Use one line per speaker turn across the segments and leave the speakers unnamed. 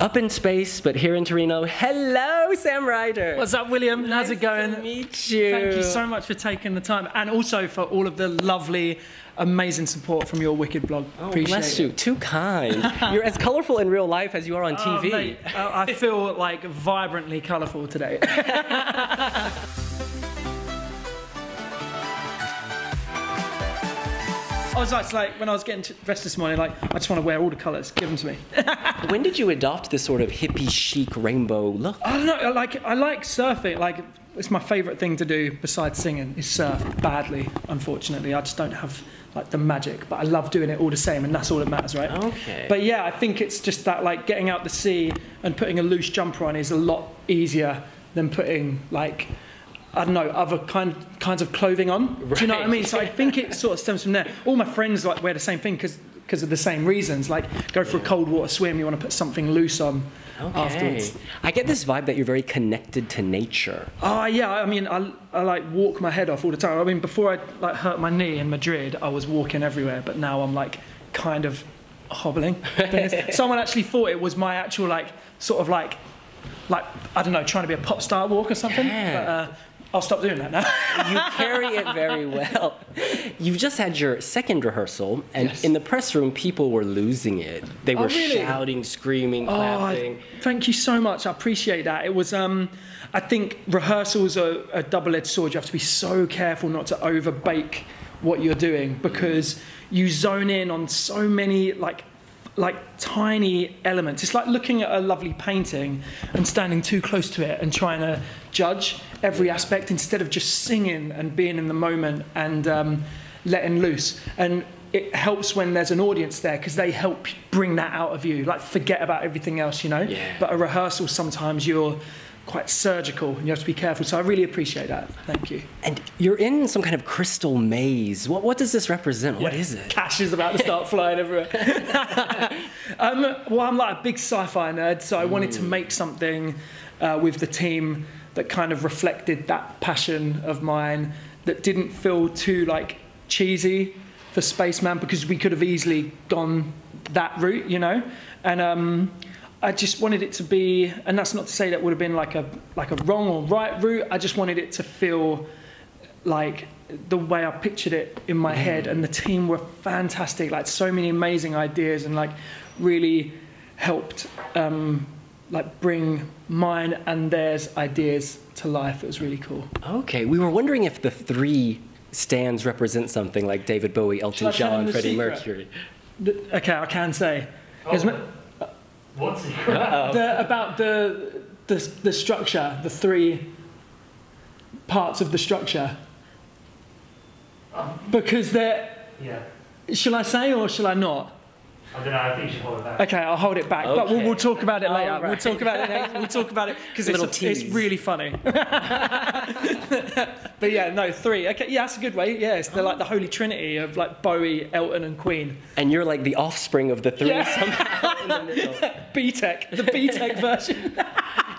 up in space, but here in Torino. Hello, Sam Ryder.
What's up, William?
Nice
How's it going?
To meet you.
Thank you so much for taking the time, and also for all of the lovely, amazing support from your Wiwibloggs.
Oh,
Appreciate
bless
it.
you. Too kind. You're as colorful in real life as you are on
Oh,
TV.
mate, I I feel like vibrantly colourful today. was like, like, when I was getting dressed this morning, like, I just want to wear all the colours. Give them to me.
when did you adopt this sort of hippie chic rainbow look?
I don't know. I like I like surfing. Like it's my favourite thing to do besides singing is surf. Badly, unfortunately, I just don't have like the magic. But I love doing it all the same, and that's all that matters, right?
Okay.
But yeah, I think it's just that like getting out the sea and putting a loose jumper on is a lot easier than putting like. I don't know other kind kinds of clothing on. Do you know what I mean? So I think it sort of stems from there. All my friends like wear the same thing because because of the same reasons. Like go for a cold water swim, you want to put something loose on afterwards.
I get this vibe that you're very connected to nature.
Oh yeah, I mean, I, I like walk my head off all the time. I mean, before I like hurt my knee in Madrid, I was walking everywhere, but now I'm like kind of hobbling. Someone actually thought it was my actual like sort of like like I don't know, trying to be a pop star walk or something.
Yeah.
But uh, I'll stop doing that now.
You carry it very well. You've just had your second rehearsal, and
Yes.
in the press room, people were losing it. They were
Oh, really?
shouting, screaming,
Oh,
clapping.
I- thank you so much. I appreciate that. It was, um, I think rehearsals are a double-edged sword. You have to be so careful not to overbake what you're doing because you zone in on so many like like tiny elements. It's like looking at a lovely painting and standing too close to it and trying to judge every aspect instead of just singing and being in the moment and um, letting loose. And it helps when there's an audience there because they help bring that out of you. Like forget about everything else, you know.
Yeah.
But a rehearsal sometimes you're quite surgical and you have to be careful. So I really appreciate that. Thank you.
And you're in some kind of crystal maze. What, what does this represent? What is it?
Cash is about to start flying everywhere. um, well, I'm like a big sci-fi nerd, so I wanted to make something uh, with the team that kind of reflected that passion of mine, that didn't feel too like cheesy for Spaceman because we could have easily gone that route, you know, and. Um, I just wanted it to be, and that's not to say that would have been like a like a wrong or right route. I just wanted it to feel like the way I pictured it in my head, and the team were fantastic. Like so many amazing ideas, and like really helped um, like bring mine and theirs ideas to life. It was really cool.
Okay, we were wondering if the three stands represent something like David Bowie, Elton
Shall I tell
John,
them
Freddie
secret?
Mercury.
The- okay, I can say. Here's my-
What's secret?
the, about the, the the structure, the three parts of the structure, um, because they're.
Yeah.
Shall I say or shall I not?
I don't know. I think you should hold it back.
Okay, I'll hold it back, but we'll, we'll talk about it later.
All
We'll talk about it. Next. We'll talk about it because it's, it's really funny. but yeah, no, three. Okay, yeah, that's a good way. Yeah, it's the, like the holy trinity of like Bowie, Elton, and Queen.
And you're like the offspring of the three
Yeah.
somehow in the middle.
BTEC, the BTEC version.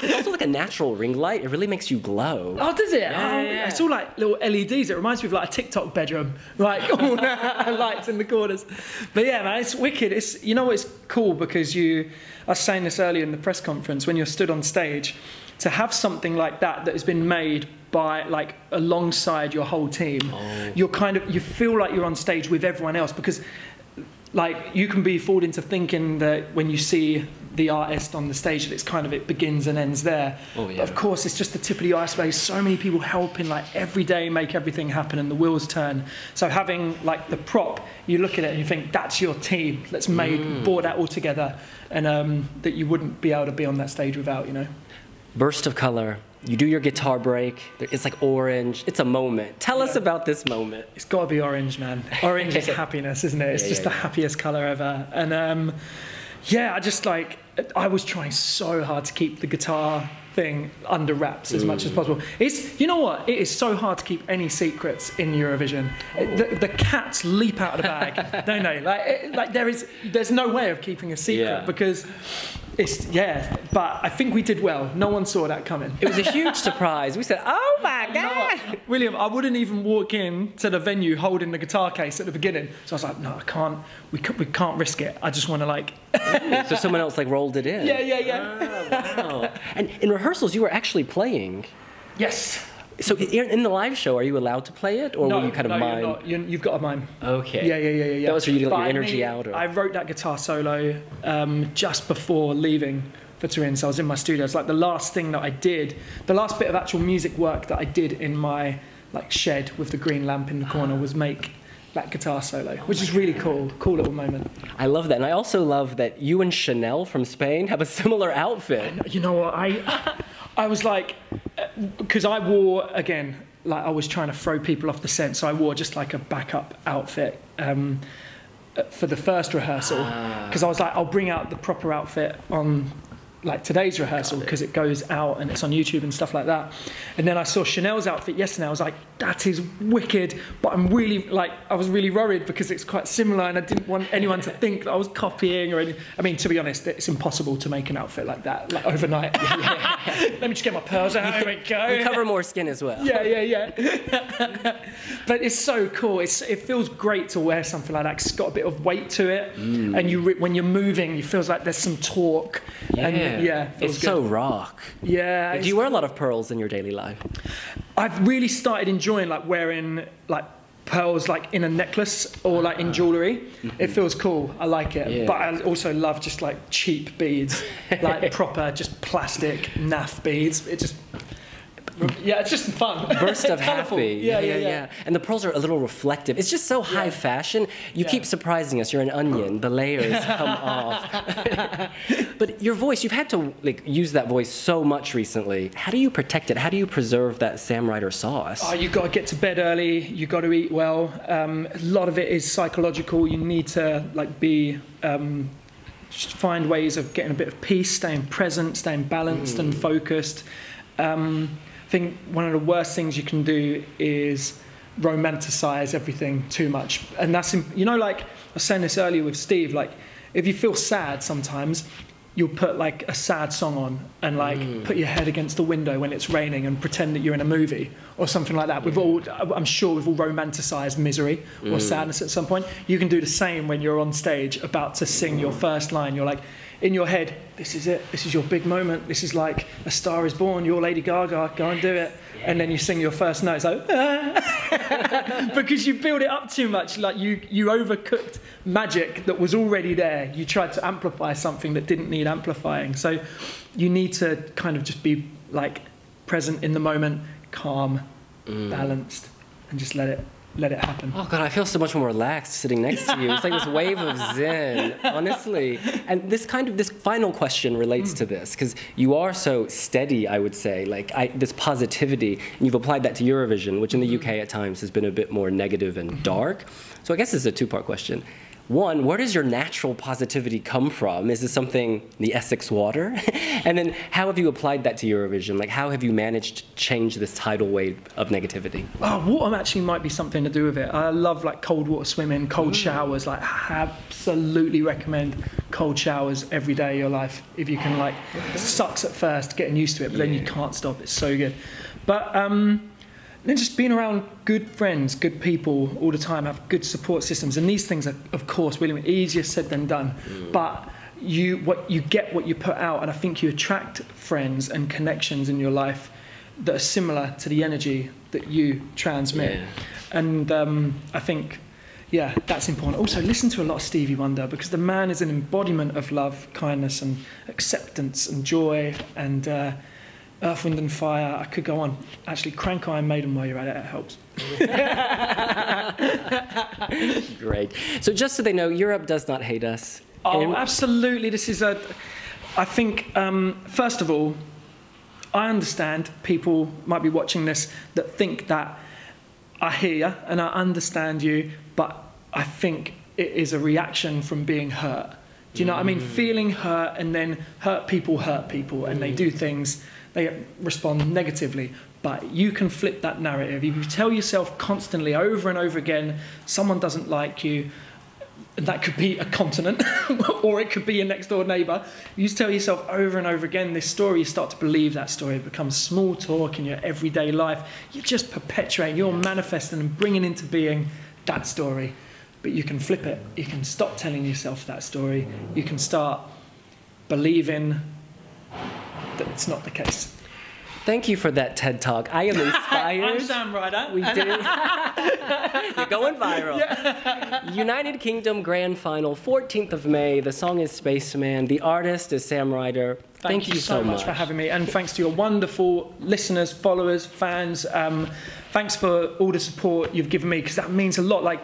It's also like a natural ring light. It really makes you glow.
Oh, does it?
Yeah,
oh,
yeah.
It's all like little LEDs. It reminds me of like a TikTok bedroom, like all the lights in the corners. But yeah, man, it's wicked. It's you know what? It's cool because you. I was saying this earlier in the press conference when you're stood on stage, to have something like that that has been made by like alongside your whole team.
Oh.
You're kind of you feel like you're on stage with everyone else because like you can be fooled into thinking that when you see the artist on the stage that it's kind of it begins and ends there
Oh, yeah.
But of course it's just the tip of the iceberg so many people helping like every day make everything happen and the wheels turn so having like the prop you look at it and you think that's your team let's make
Mm.
brought that all together and um, that you wouldn't be able to be on that stage without you know
Burst of color. You do your guitar break. It's like orange. It's a moment. Tell us about this moment.
It's got to be orange, man. Orange is happiness, isn't it? It's
Yeah,
just
yeah,
the
yeah.
happiest color ever. And um, yeah, I just like, I was trying so hard to keep the guitar thing under wraps as much as mm. possible. It's, you know what? It is so hard to keep any secrets in Eurovision. It- the, the cats leap out of the bag, don't they? Like, it, like there is, there's no way of keeping a secret
Yeah.
because It's yeah, but I think we did well. No one saw that coming.
It was a huge surprise. We said, "Oh my god!"
what? William, I wouldn't even walk in to the venue holding the guitar case at the beginning. So I was like, no, I can't. We can't, we can't risk it. I just want to like.
So someone else like rolled it in.
Yeah, yeah, yeah.
Ah, wow. And in rehearsals, you were actually playing.
Yes.
So in the live show, are you allowed to play it, or
no,
will you kind of
no,
mime?
You're not. You, you've got a mime.
Okay.
Yeah, yeah, yeah, yeah.
That was for you to let
But
your
I
energy out. Or...
I wrote that guitar solo um, just before leaving for Turin. So I was in my studio. It's like the last thing that I did, the last bit of actual music work that I did in my like shed with the green lamp in the corner was make that guitar solo, which is really cool. Cool little moment.
I love that, and I also love that you and Chanel from Spain have a similar outfit.
You know what? I I was like, because I wore again, like I was trying to throw people off the scent, so I wore just like a backup outfit um, uh, for the first rehearsal. Because I was like, I'll bring out the proper outfit on like today's rehearsal because it goes out and it's on YouTube and stuff like that. And then I saw Chanel's outfit yesterday. I was like, that is wicked, but I'm really like, I was really worried because it's quite similar and I didn't want anyone to think that I was copying or anything. I mean, to be honest, it's impossible to make an outfit like that like overnight. Let me just get my pearls out. Here we go.
You cover more skin as well.
Yeah, yeah, yeah. but it's so cool. It's, it feels great to wear something like that. 'cause it's got a bit of weight to it, mm. and you when you're moving, it feels like there's some torque. And, yeah,
it's so rock.
Yeah,
Do you wear a lot of pearls in your daily life?
I've really started enjoying like wearing like pearls like in a necklace or like in uh-huh. jewelry. It mm-hmm. feels cool. I like it.
Yeah.
But I also love just like cheap beads, like proper just plastic naff beads. It just yeah, it's just fun.
Burst of happy.
Yeah, yeah, yeah.
And the pearls are a little reflective. It's just so high fashion. You
Yeah.
keep surprising us. You're an onion. The layers come off. but your voice, you've had to like use that voice so much recently. How do you protect it? How do you preserve that Sam Ryder sauce?
Oh, you've got to get to bed early. You've got to eat well. Um, a lot of it is psychological. You need to like be um, just find ways of getting a bit of peace, staying present, staying balanced and focused. Um, think one of the worst things you can do is romanticize everything too much, and that's you know like I was saying this earlier with Steve. Like if you feel sad sometimes. You'll put like a sad song on and like mm. put your head against the window when it's raining and pretend that you're in a movie or something like that. We've mm. all, I'm sure we've all romanticized misery or mm. sadness at some point. You can do the same when you're on stage about to sing your first line. You're like, in your head, this is it. This is your big moment. This is like a star is born. You're Lady Gaga. Go and do it. And then you sing your first note. It's like, because you build it up too much. Like you, you overcooked magic that was already there. You tried to amplify something that didn't need amplifying. So you need to kind of just be like present in the moment, calm, mm. balanced, and just let it let it happen.
Oh god, I feel so much more relaxed sitting next to you. It's like this wave of zen, honestly. And this kind of this final question relates mm. to this because you are so steady. I would say, like I, this positivity, and you've applied that to Eurovision, which in the mm-hmm. UK at times has been a bit more negative and mm-hmm. dark. So I guess this is a two-part question. One, where does your natural positivity come from? Is this something the Essex water? and then how have you applied that to Eurovision? Like how have you managed to change this tidal wave of negativity?
Oh, water actually might be something to do with it. I love like cold water swimming, cold showers. Like, absolutely recommend cold showers every day of your life if you can. Like, sucks at first getting used to it, but then you can't stop. It's so good. But um, then just being around good friends, good people all the time, have good support systems, and these things are, of course, really easier said than done. But you what you get what you put out, and I think you attract friends and connections in your life that are similar to the energy that you transmit.
Yeah.
And um, I think, yeah, that's important. Also, listen to a lot of Stevie Wonder because the man is an embodiment of love, kindness, and acceptance and joy and uh, Earth, Wind and Fire. I could go on. Actually, crank Iron Maiden while you're at it. It helps.
Great. So just so they know, Europe does not hate us.
Oh,
And-
absolutely. This is a. I think, um, first of all, I understand people might be watching this that think that I hear you and I understand you, but I think it is a reaction from being hurt. Do you know what I mean? Feeling hurt and then hurt people hurt people and they do things, they respond negatively. But you can flip that narrative. If you tell yourself constantly over and over again, someone doesn't like you, that could be a continent or it could be your next door neighbor. You tell yourself over and over again this story, you start to believe that story. It becomes small talk in your everyday life. You're just perpetuating, you're manifesting and bringing into being that story. But you can flip it. You can stop telling yourself that story. You can start believing it's not the case.
Thank you for that TED Talk. I am inspired.
I'm Sam Ryder.
We did. You're going viral. United Kingdom Grand Final, 14th of May. The song is Spaceman. The artist is Sam Ryder.
Thank, you, so much for having me, and thanks to your wonderful listeners, followers, fans. Um, thanks for all the support you've given me because that means a lot. Like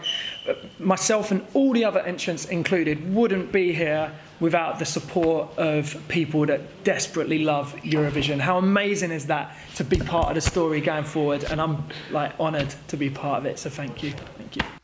uh, myself and all the other entrants included wouldn't be here without the support of people that desperately love Eurovision. How amazing is that to be part of the story going forward? And I'm like honoured to be part of it. So thank you, thank you.